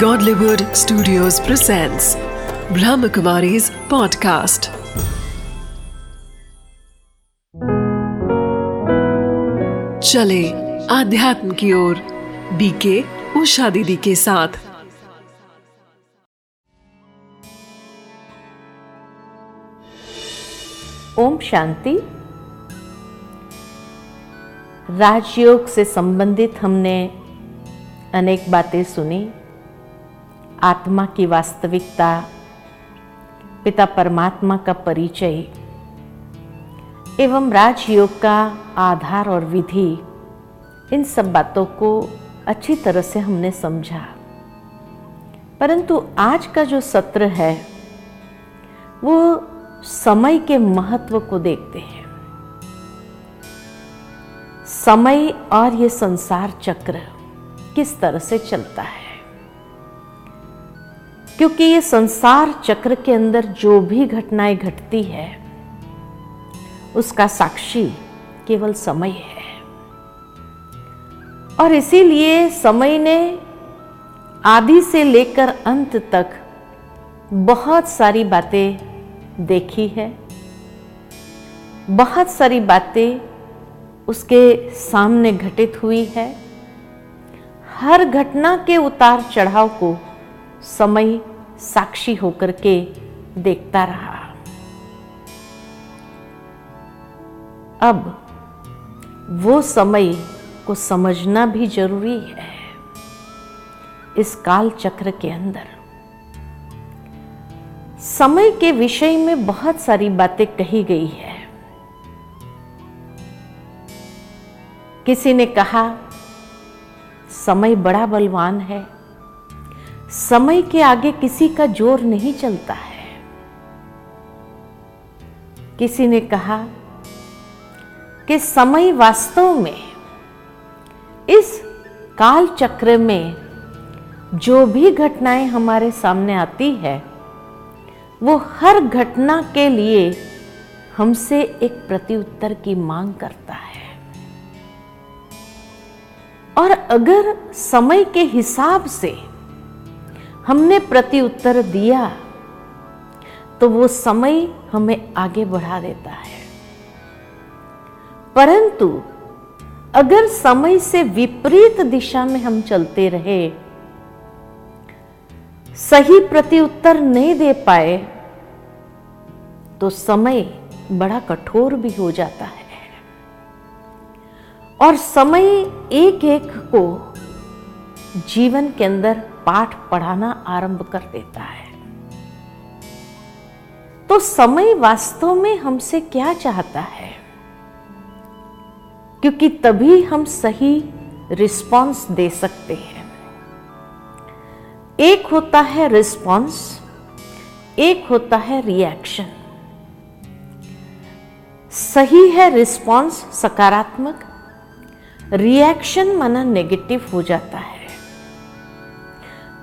Godlywood Studios presents Brahmakumari's podcast. चले आध्यात्म की ओर बीके उषा दीदी के साथ ओम शांति राजयोग से संबंधित हमने अनेक बातें सुनी आत्मा की वास्तविकता, पिता परमात्मा का परिचय एवं राजयोग का आधार और विधि, इन सब बातों को अच्छी तरह से हमने समझा। परंतु आज का जो सत्र है, वो समय के महत्व को देखते हैं। समय और ये संसार चक्र किस तरह से चलता है? क्योंकि ये संसार चक्र के अंदर जो भी घटनाएँ घटती है, उसका साक्षी केवल समय है। और इसीलिए समय ने आदि से लेकर अंत तक बहुत सारी बातें देखी है। बहुत सारी बातें उसके सामने घटित हुई है। हर घटना के उतार चढ़ाव को समय साक्षी होकर के देखता रहा। अब वो समय को समझना भी ज़रूरी है। इस काल चक्र के अंदर समय के विषय में बहुत सारी बातें कही गई है। किसी ने कहा, समय बड़ा बलवान है। समय के आगे किसी का ज़ोर नहीं चलता है। किसी ने कहा कि समय वास्तव में इस काल चक्र में जो भी घटनाएँ हमारे सामने आती है, वो हर घटना के लिए हमसे एक प्रत्युत्तर की मांग करता है। और अगर समय के हिसाब से हमने प्रति उत्तर दिया तो वो समय हमें आगे बढ़ा देता है। परंतु अगर समय से विपरीत दिशा में हम चलते रहे, सही प्रति उत्तर नहीं दे पाए तो समय बड़ा कठोर भी हो जाता है। और समय एक एक को जीवन के अंदर पाठ पढ़ाना आरंभ कर देता है। तो समय वास्तव में हमसे क्या चाहता है? क्योंकि तभी हम सही रिस्पांस दे सकते हैं। एक होता है रिस्पांस, एक होता है रिएक्शन। सही है रिस्पांस सकारात्मक, रिएक्शन माना नेगेटिव हो जाता है।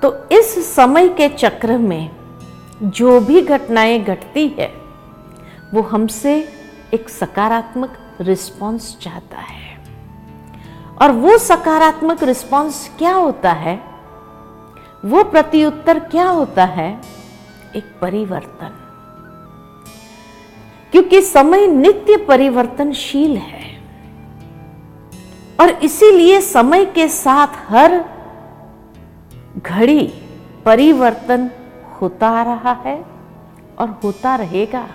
तो इस समय के चक्र में जो भी घटनाएँ घटती है, वो हमसे एक सकारात्मक रिस्पांस चाहता है। और वो सकारात्मक रिस्पांस क्या होता है? वो प्रत्युत्तर क्या होता है? एक परिवर्तन। क्योंकि समय नित्य परिवर्तनशील है। और इसीलिए समय के साथ हर घड़ी परिवर्तन होता रहा है और होता रहेगा।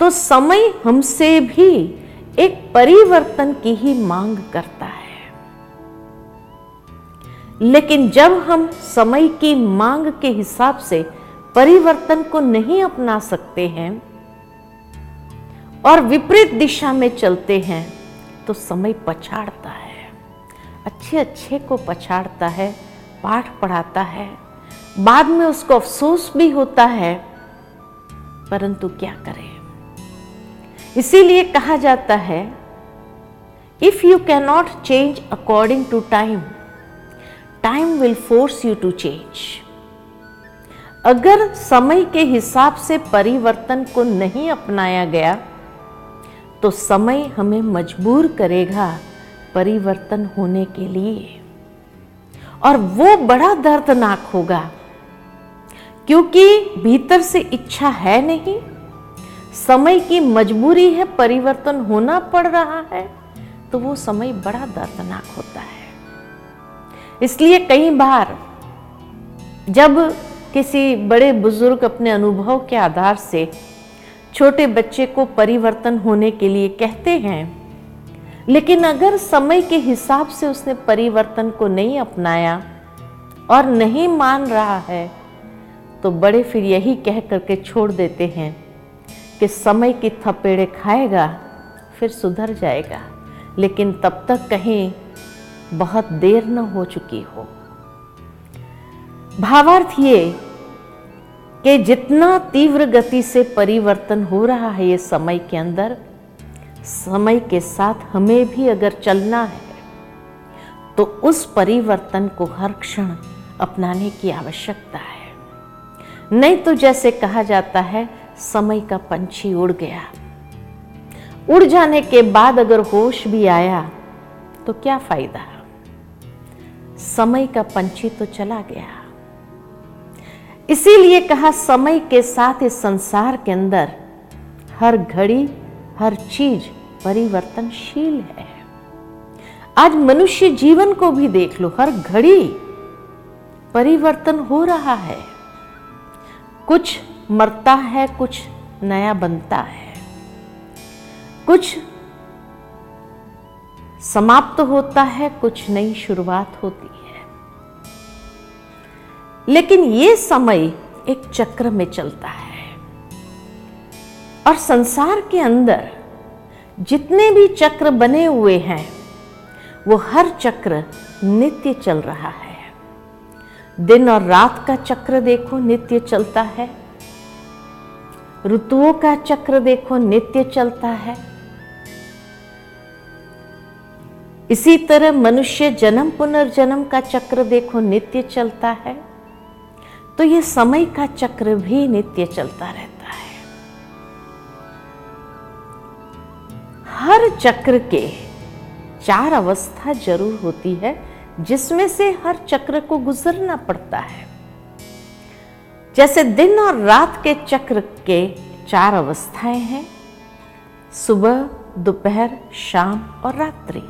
तो समय हमसे भी एक परिवर्तन की ही मांग करता है। लेकिन जब हम समय की मांग के हिसाब से परिवर्तन को नहीं अपना सकते हैं और विपरीत दिशा में चलते हैं तो समय पछाड़ता है। अच्छे अच्छे को पछाड़ता है पाठ पढ़ाता है। बाद में उसको अफसोस भी होता है, परंतु क्या करें? इसीलिए कहा जाता है if you can not change according to time time will force you to change अगर समय के हिसाब से परिवर्तन को नहीं अपनाया गया तो समय हमें मजबूर करेगा परिवर्तन होने के लिए। और वो बड़ा दर्दनाक होगा। क्योंकि भीतर से इच्छा है नहीं, समय की मजबूरी है, परिवर्तन होना पड़ रहा है तो वो समय बड़ा दर्दनाक होता है। इसलिए कई बार जब किसी बड़े बुज़ुर्ग अपने अनुभव के आधार से छोटे बच्चे को परिवर्तन होने के लिए कहते हैं लेकिन अगर समय के हिसाब से उसने परिवर्तन को नहीं अपनाया और नहीं मान रहा है तो बड़े फिर यही कह करके छोड़ देते हैं कि समय की थपेड़े खाएगा, फिर सुधर जाएगा। लेकिन तब तक कहीं बहुत देर न हो चुकी हो। भावार्थ ये कि जितना तीव्र गति से परिवर्तन हो रहा है ये समय के अंदर समय के साथ हमें भी अगर चलना है तो उस परिवर्तन को हर क्षण अपनाने की आवश्यकता है। नहीं तो जैसे कहा जाता है, समय का पंछी उड़ गया। उड़ जाने के बाद अगर होश भी आया तो क्या फ़ायदा? समय का पंछी तो चला गया। इसीलिए कहा, समय के साथ इस संसार के अंदर हर घड़ी हर चीज़ परिवर्तनशील है। आज मनुष्य जीवन को भी देख लो, हर घड़ी परिवर्तन हो रहा है। कुछ मरता है, कुछ नया बनता है। कुछ समाप्त होता है, कुछ नई शुरुआत होती है। लेकिन ये समय एक चक्र में चलता है। और संसार के अंदर जितने भी चक्र बने हुए हैं, वो हर चक्र नित्य चल रहा है। दिन और रात का चक्र देखो, नित्य चलता है। ऋतुओं का चक्र देखो, नित्य चलता है। इसी तरह मनुष्य जन्म, पुनर्जन्म का चक्र देखो, नित्य चलता है। तो ये समय का चक्र भी नित्य चलता रहता है। हर चक्र के चार अवस्था ज़रूर होती है, जिसमें से हर चक्र को गुजरना पड़ता है। जैसे दिन और रात के चक्र के चार अवस्थाएँ हैं, सुबह, दोपहर, शाम और रात्रि।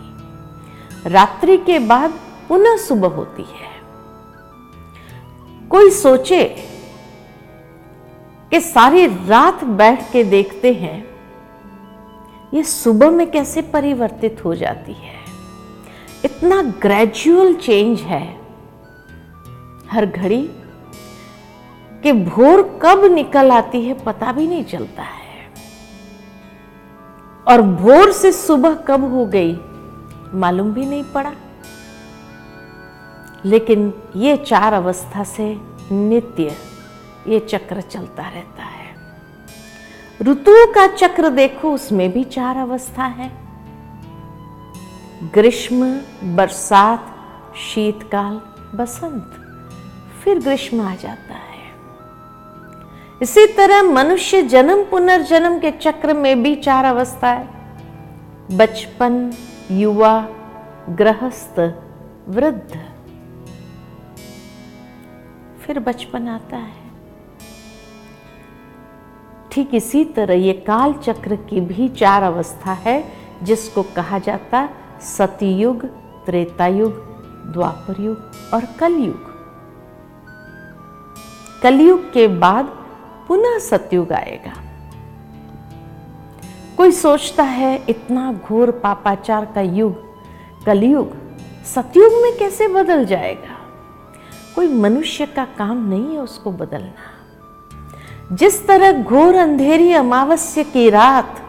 रात्रि के बाद पुनः सुबह होती है। कोई सोचे कि सारी रात बैठ के देखते हैं ये सुबह में कैसे परिवर्तित हो जाती है? इतना ग्रेजुअल चेंज है। हर घड़ी कि भोर कब निकल आती है पता भी नहीं चलता है। और भोर से सुबह कब हो गई मालूम भी नहीं पड़ा। लेकिन ये चार अवस्था से नित्य ये चक्र चलता रहता है। ऋतुओं का चक्र देखो, उसमें भी चार अवस्था है। ग्रीष्म, बरसात, शीतकाल, बसंत, फिर ग्रीष्म आ जाता है। इसी तरह मनुष्य जन्म, पुनर्जन्म के चक्र में भी चार अवस्था है। बचपन, युवा, गृहस्थ, वृद्ध, फिर बचपन आता है। ठीक इसी तरह ये काल चक्र की भी चार अवस्था है, जिसको कहा जाता सतयुग, त्रेतायुग द्वापर युग और कलयुग। कलयुग के बाद पुनः सतयुग आएगा। कोई सोचता है, इतना घोर पापाचार का युग, कलयुग सतयुग में कैसे बदल जाएगा? कोई मनुष्य का काम नहीं है उसको बदलना। जिस तरह घोर अंधेरी अमावस्या की रात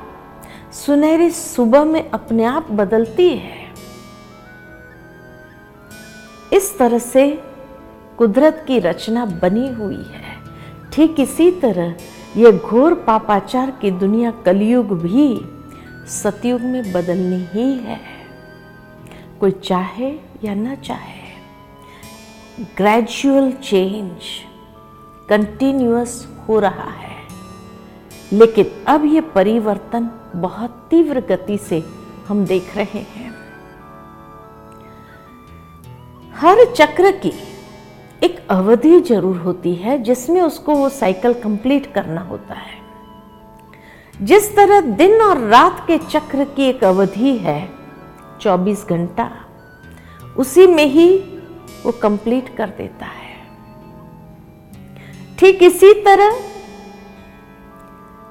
सुनहरी सुबह में अपने आप बदलती है, इस तरह से कुदरत की रचना बनी हुई है। ठीक इसी तरह ये घोर पापाचार की दुनिया कलयुग भी सतयुग में बदलनी ही है। कोई चाहे या न चाहे ग्रेजुअल चेंज कंटिन्यूअस हो रहा है। लेकिन अब ये परिवर्तन बहुत तीव्र गति से हम देख रहे हैं। हर चक्र की एक अवधि ज़रूर होती है, जिसमें उसको वो साइकिल कंप्लीट करना होता है। जिस तरह दिन और रात के चक्र की एक अवधि है 24 घंटा, उसी में ही वो कंप्लीट कर देता है। ठीक इसी तरह?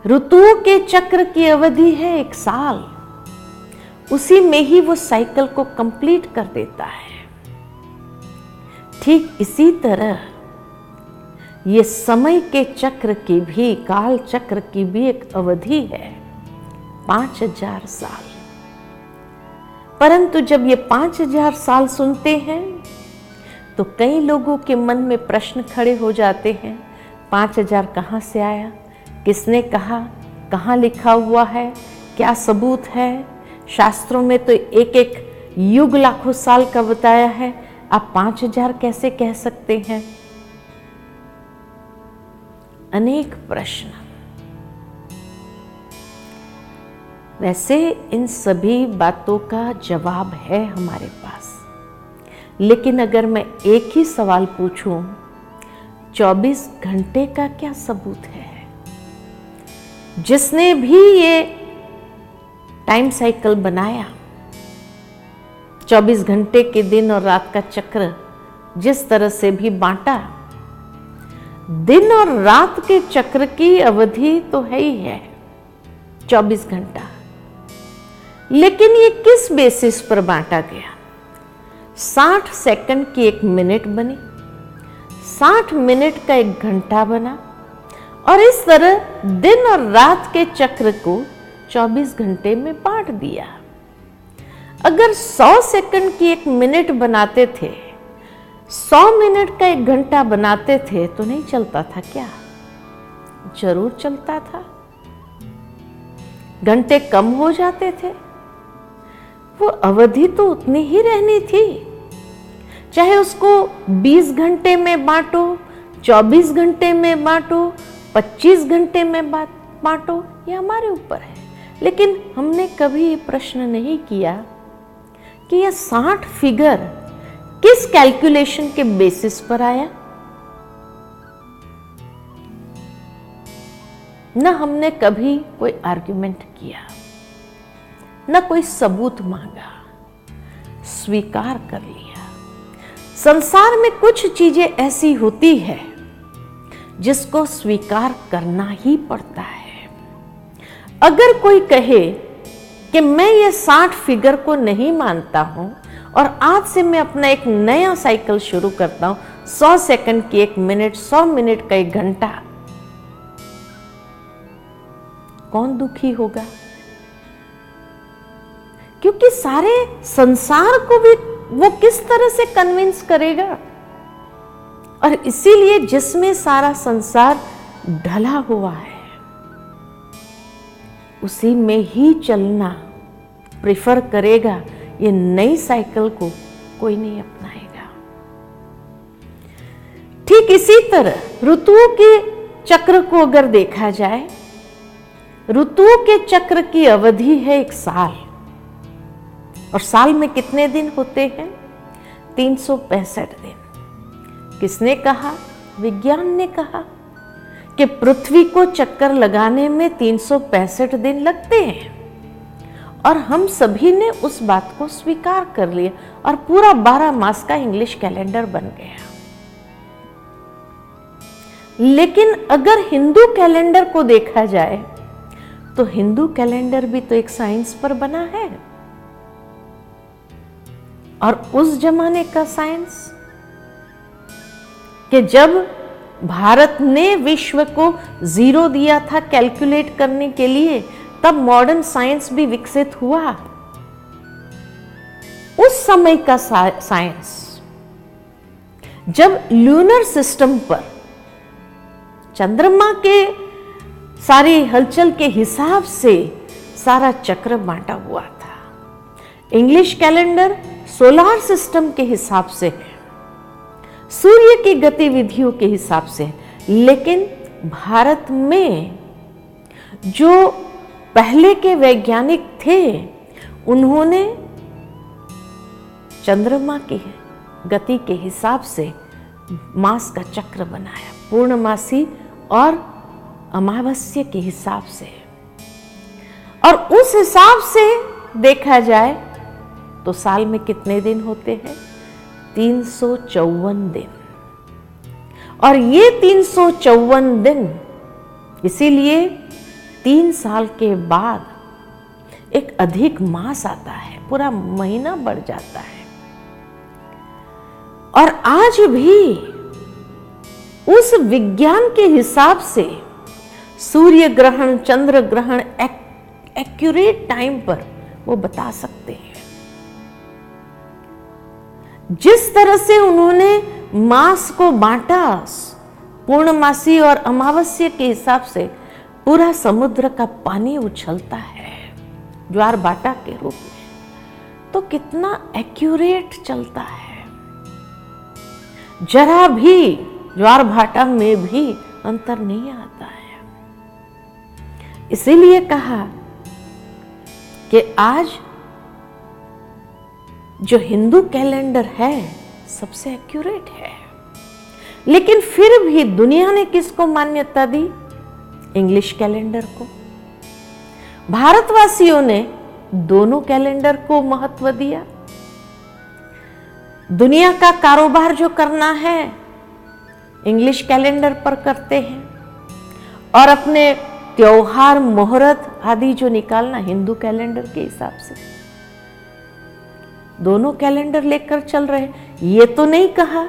ऋतुओं के चक्र की अवधि है एक साल। उसी में ही वो साइकिल को कंप्लीट कर देता है। ठीक इसी तरह, ये समय के चक्र की भी, काल चक्र की भी एक अवधि है, पाँच हज़ार साल। परंतु जब ये पाँच हज़ार साल सुनते हैं तो कई लोगों के मन में प्रश्न खड़े हो जाते हैं पाँच हज़ार कहाँ से आया? किसने कहा? कहाँ लिखा हुआ है? क्या सबूत है? शास्त्रों में तो एक एक युग लाखों साल का बताया है। आप पाँच हज़ार कैसे कह सकते हैं? अनेक प्रश्न। वैसे इन सभी बातों का जवाब है हमारे पास। लेकिन अगर मैं एक ही सवाल पूछूँ 24 घंटे का क्या सबूत है? जिसने भी ये टाइम साइकिल बनाया 24 घंटे के दिन और रात का चक्र जिस तरह से भी बांटा, दिन और रात के चक्र की अवधि तो है ही है 24 घंटा। लेकिन ये किस बेसिस पर बांटा गया? 60 सेकंड की एक मिनट बनी। 60 मिनट का एक घंटा बना और इस तरह दिन और रात के चक्र को 24 घंटे में बांट दिया। अगर 100 सेकंड की एक मिनट बनाते थे 100 मिनट का एक घंटा बनाते थे तो नहीं चलता था क्या? ज़रूर चलता था। घंटे कम हो जाते थे। वो अवधि तो उतनी ही रहनी थी। चाहे उसको 20 घंटे में बांटो 24 घंटे में बांटो 25 घंटे में बांटो, ये हमारे ऊपर है। लेकिन हमने कभी ये प्रश्न नहीं किया कि यह 60 फिगर किस कैलकुलेशन के बेसिस पर आया? न हमने कभी कोई आर्ग्यूमेंट किया, न कोई सबूत मांगा। स्वीकार कर लिया। संसार में कुछ चीज़ें ऐसी होती है जिसको स्वीकार करना ही पड़ता है। अगर कोई कहे कि मैं ये साठ फिगर को नहीं मानता हूँ और आज से मैं अपना एक नया साइकिल शुरू करता हूँ, सौ सेकंड की एक मिनट, सौ मिनट का एक घंटा, कौन दुखी होगा? क्योंकि सारे संसार को भी वो किस तरह से कन्विंस करेगा? और इसीलिए जिसमें सारा संसार ढला हुआ है, उसी में ही चलना प्रिफर करेगा। ये नई साइकिल को कोई नहीं अपनाएगा। ठीक इसी तरह ऋतुओं के चक्र को अगर देखा जाए ऋतुओं के चक्र की अवधि है एक साल। और साल में कितने दिन होते हैं? तीन सौ पैंसठ दिन। किसने कहा? विज्ञान ने कहा कि पृथ्वी को चक्कर लगाने में तीन सौ पैंसठ दिन लगते हैं। और हम सभी ने उस बात को स्वीकार कर लिया और पूरा 12 मास का इंग्लिश कैलेंडर बन गया। लेकिन अगर हिंदू कैलेंडर को देखा जाए तो हिंदू कैलेंडर भी तो एक साइंस पर बना है। और उस जमाने का साइंस कि जब भारत ने विश्व को ज़ीरो दिया था कैलकुलेट करने के लिए, तब मॉडर्न साइंस भी विकसित हुआ। उस समय का साइंस जब लूनर सिस्टम पर चंद्रमा के सारी हलचल के हिसाब से सारा चक्र बांटा हुआ था। इंग्लिश कैलेंडर सोलार सिस्टम के हिसाब से है सूर्य की गतिविधियों के हिसाब से। है लेकिन भारत में जो पहले के वैज्ञानिक थे, उन्होंने चंद्रमा की गति के हिसाब से मास का चक्र बनाया, पूर्णमासी और अमावस्या के हिसाब से। और उस हिसाब से देखा जाए तो साल में कितने दिन होते हैं? तीन सौ चौवन दिन। और ये तीन सौ चौवन दिन, इसीलिए तीन साल के बाद एक अधिक मास आता है, पूरा महीना बढ़ जाता है। और आज भी उस विज्ञान के हिसाब से सूर्य ग्रहण, चंद्र ग्रहण एक्यूरेट टाइम पर वो बता सकते हैं। जिस तरह से उन्होंने मास को बांटा, पूर्णमासी और अमावस्या के हिसाब से पूरा समुद्र का पानी उछलता है, ज्वार बाटा के रूप में। तो कितना एक्यूरेट चलता है। जरा भी ज्वार भाटा में भी अंतर नहीं आता है। इसीलिए कहा कि आज जो हिंदू कैलेंडर है, सबसे एक्यूरेट है। लेकिन फिर भी दुनिया ने किसको मान्यता दी? इंग्लिश कैलेंडर को। भारतवासियों ने दोनों कैलेंडर को महत्व दिया। दुनिया का कारोबार जो करना है इंग्लिश कैलेंडर पर करते हैं। और अपने त्योहार, मुहूर्त आदि जो निकालना, हिंदू कैलेंडर के हिसाब से। दोनों कैलेंडर लेकर चल रहे ये तो नहीं कहा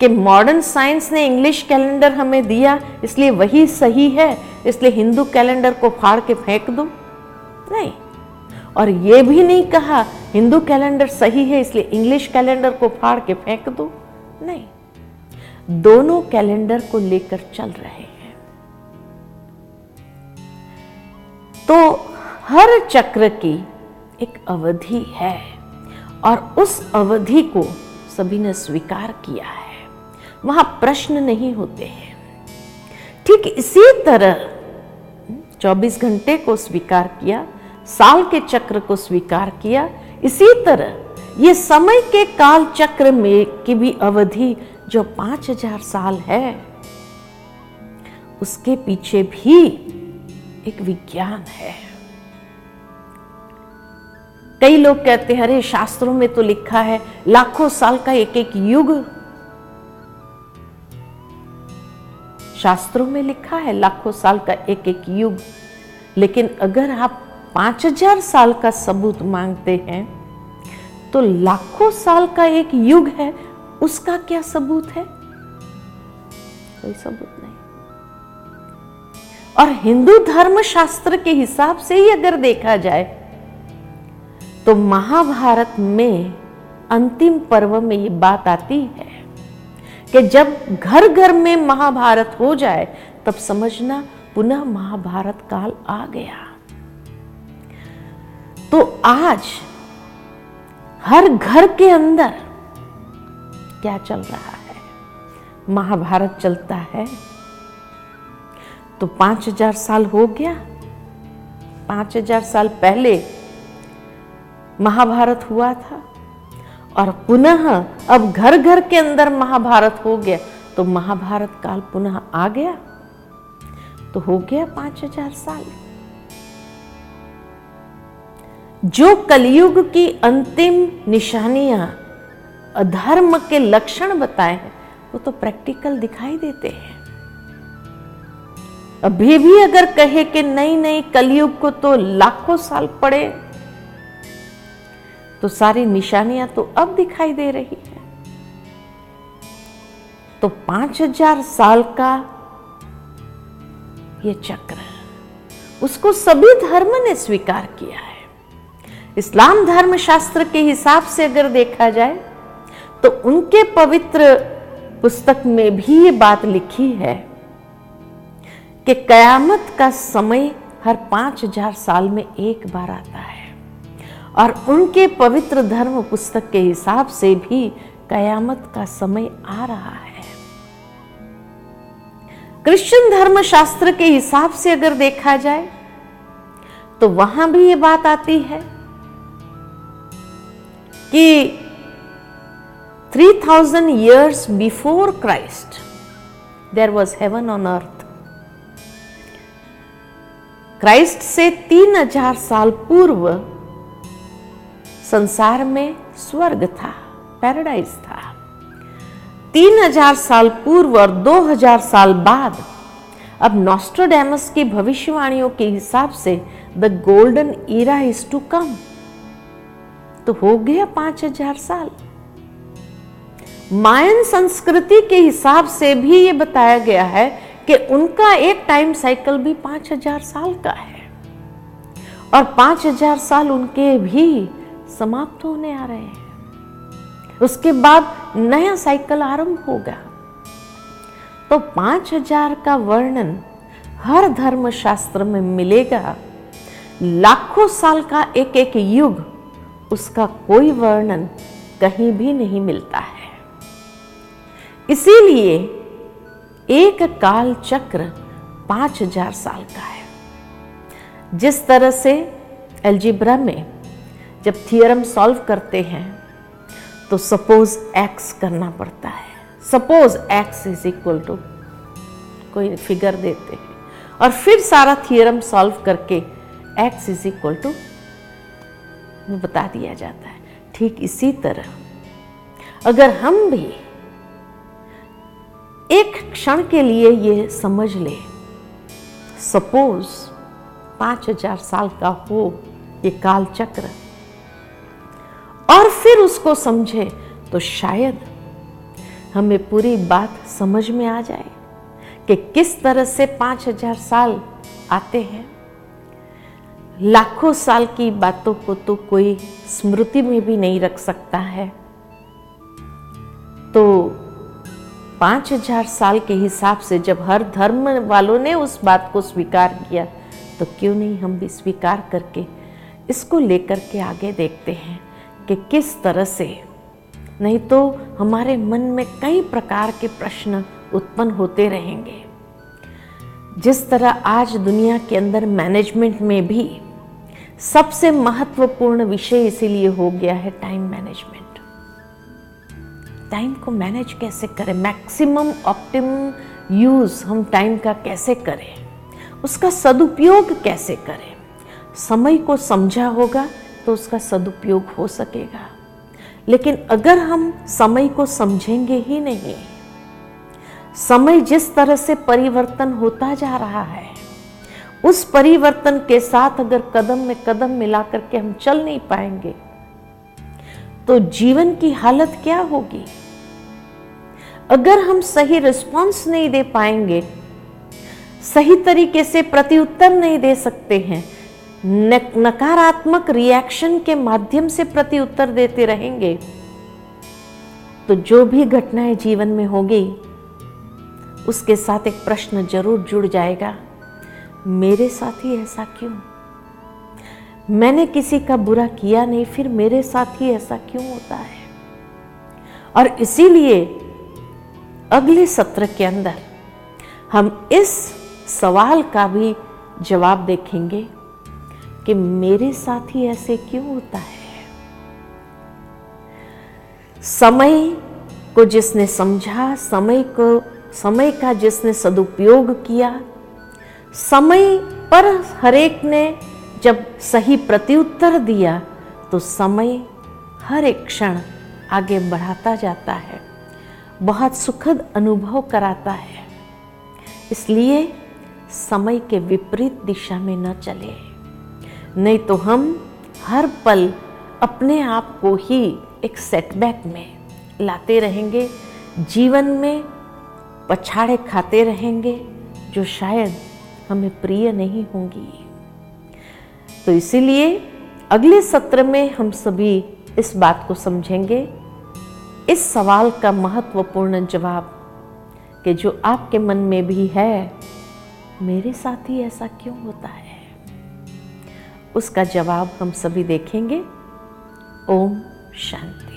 कि मॉडर्न साइंस ने इंग्लिश कैलेंडर हमें दिया, इसलिए वही सही है, इसलिए हिंदू कैलेंडर को फाड़ के फेंक दो। नहीं। और ये भी नहीं कहा हिंदू कैलेंडर सही है, इसलिए इंग्लिश कैलेंडर को फाड़ के फेंक दो। नहीं। दोनों कैलेंडर को लेकर चल रहे हैं। तो हर चक्र की एक अवधि है। और उस अवधि को सभी ने स्वीकार किया है। वहाँ प्रश्न नहीं होते हैं। ठीक इसी तरह 24 घंटे को स्वीकार किया, साल के चक्र को स्वीकार किया, इसी तरह ये समय के काल चक्र में की भी अवधि जो पाँच हज़ार साल है, उसके पीछे भी एक विज्ञान है। कई लोग कहते हैं, अरे, शास्त्रों में तो लिखा है, लाखों साल का एक एक युग। शास्त्रों में लिखा है, लाखों साल का एक एक युग। लेकिन अगर आप पाँच हज़ार साल का सबूत मांगते हैं तो लाखों साल का एक युग है, उसका क्या सबूत है? कोई सबूत नहीं। और हिंदू धर्म शास्त्र के हिसाब से ही अगर देखा जाए तो महाभारत में अंतिम पर्व में ये बात आती है कि जब घर घर में महाभारत हो जाए, तब समझना पुनः महाभारत काल आ गया। तो आज हर घर के अंदर क्या चल रहा है? महाभारत चलता है। तो पाँच हज़ार साल हो गया। पाँच हज़ार साल पहले महाभारत हुआ था। और पुनः अब घर घर के अंदर महाभारत हो गया तो महाभारत काल पुनः आ गया। तो हो गया पाँच हज़ार साल। जो कलयुग की अंतिम निशानियाँ अधर्म के लक्षण बताए हैं, वो तो प्रैक्टिकल दिखाई देते हैं। अभी भी अगर कहे कि नहीं नहीं कलयुग को तो लाखों साल पड़े तो सारी निशानियाँ तो अब दिखाई दे रही है। तो पाँच हज़ार साल का ये चक्र, उसको सभी धर्म ने स्वीकार किया है। इस्लाम धर्म शास्त्र के हिसाब से अगर देखा जाए तो उनके पवित्र पुस्तक में भी ये बात लिखी है कि कयामत का समय हर पाँच हज़ार साल में एक बार आता है। और उनके पवित्र धर्म पुस्तक के हिसाब से भी कयामत का समय आ रहा है। क्रिश्चियन धर्म शास्त्र के हिसाब से अगर देखा जाए तो वहाँ भी ये बात आती है कि 3000 years before Christ there was heaven on earth Christ से तीन हज़ार साल पूर्व संसार में स्वर्ग था पैराडाइज था। तीन हज़ार साल पूर्व और दो हज़ार साल बाद, अब नॉस्ट्रोडेमस की भविष्यवाणियों के हिसाब से the golden era is to come तो हो गया पाँच हज़ार साल। मायन संस्कृति के हिसाब से भी ये बताया गया है कि उनका एक टाइम साइकिल भी पाँच हज़ार साल का है। और पाँच हज़ार साल उनके भी समाप्त होने आ रहे हैं। उसके बाद नया साइकिल आरंभ होगा। तो पाँच हज़ार का वर्णन हर धर्म शास्त्र में मिलेगा। लाखों साल का एक एक युग, उसका कोई वर्णन कहीं भी नहीं मिलता है। इसीलिए एक काल चक्र पाँच हज़ार साल का है। जिस तरह से एल्जिब्रा में जब थियरम सॉल्व करते हैं तो सपोज़ एक्स करना पड़ता है। Suppose x is equal to कोई फिगर देते हैं। और फिर सारा थियरम सॉल्व करके एक्स इज़ इक्वल टू बता दिया जाता है। ठीक इसी तरह, अगर हम भी एक क्षण के लिए ये समझ ले सपोज़ पाँच हज़ार साल का हो ये काल चक्र फिर उसको समझे तो शायद हमें पूरी बात समझ में आ जाए कि किस तरह से पाँच हज़ार साल आते हैं। लाखों साल की बातों को तो कोई स्मृति में भी नहीं रख सकता है। तो पाँच हज़ार साल के हिसाब से जब हर धर्म वालों ने उस बात को स्वीकार किया तो क्यों नहीं हम भी स्वीकार करके इसको लेकर के आगे देखते हैं? कि किस तरह से? नहीं तो हमारे मन में कई प्रकार के प्रश्न उत्पन्न होते रहेंगे। जिस तरह आज दुनिया के अंदर मैनेजमेंट में भी सबसे महत्वपूर्ण विषय इसीलिए हो गया है टाइम मैनेजमेंट टाइम को मैनेज कैसे करें? मैक्सिमम ऑप्टिमम यूज़ हम टाइम का कैसे करें? उसका सदुपयोग कैसे करें? समय को समझा होगा तो उसका सदुपयोग हो सकेगा। लेकिन अगर हम समय को समझेंगे ही नहीं, समय जिस तरह से परिवर्तन होता जा रहा है, उस परिवर्तन के साथ अगर कदम में कदम मिला करके हम चल नहीं पाएँगे तो जीवन की हालत क्या होगी? अगर हम सही रिस्पॉन्स नहीं दे पाएँगे, सही तरीके से प्रत्युत्तर नहीं दे सकते हैं नकारात्मक रिएक्शन के माध्यम से प्रति उत्तर देते रहेंगे। तो जो भी घटनाएँ जीवन में होगी, उसके साथ एक प्रश्न ज़रूर जुड़ जाएगा। मेरे साथ ही ऐसा क्यों? मैंने किसी का बुरा किया नहीं, फिर मेरे साथ ही ऐसा क्यों होता है? और इसीलिए अगले सत्र के अंदर हम इस सवाल का भी जवाब देखेंगे। कि मेरे साथ ही ऐसे क्यों होता है? समय को जिसने समझा, समय को, समय का जिसने सदुपयोग किया, समय पर हरेक ने जब सही प्रत्युत्तर दिया तो समय हर एक क्षण आगे बढ़ाता जाता है, बहुत सुखद अनुभव कराता है। इसलिए समय के विपरीत दिशा में न चले। नहीं तो हम हर पल अपने आप को ही एक सेटबैक में लाते रहेंगे, जीवन में पछाड़े खाते रहेंगे, जो शायद हमें प्रिय नहीं होंगी। तो इसीलिए अगले सत्र में हम सभी इस बात को समझेंगे, इस सवाल का महत्वपूर्ण जवाब कि जो आपके मन में भी है, मेरे साथ ही ऐसा क्यों होता है? उसका जवाब हम सभी देखेंगे। ओम शांति।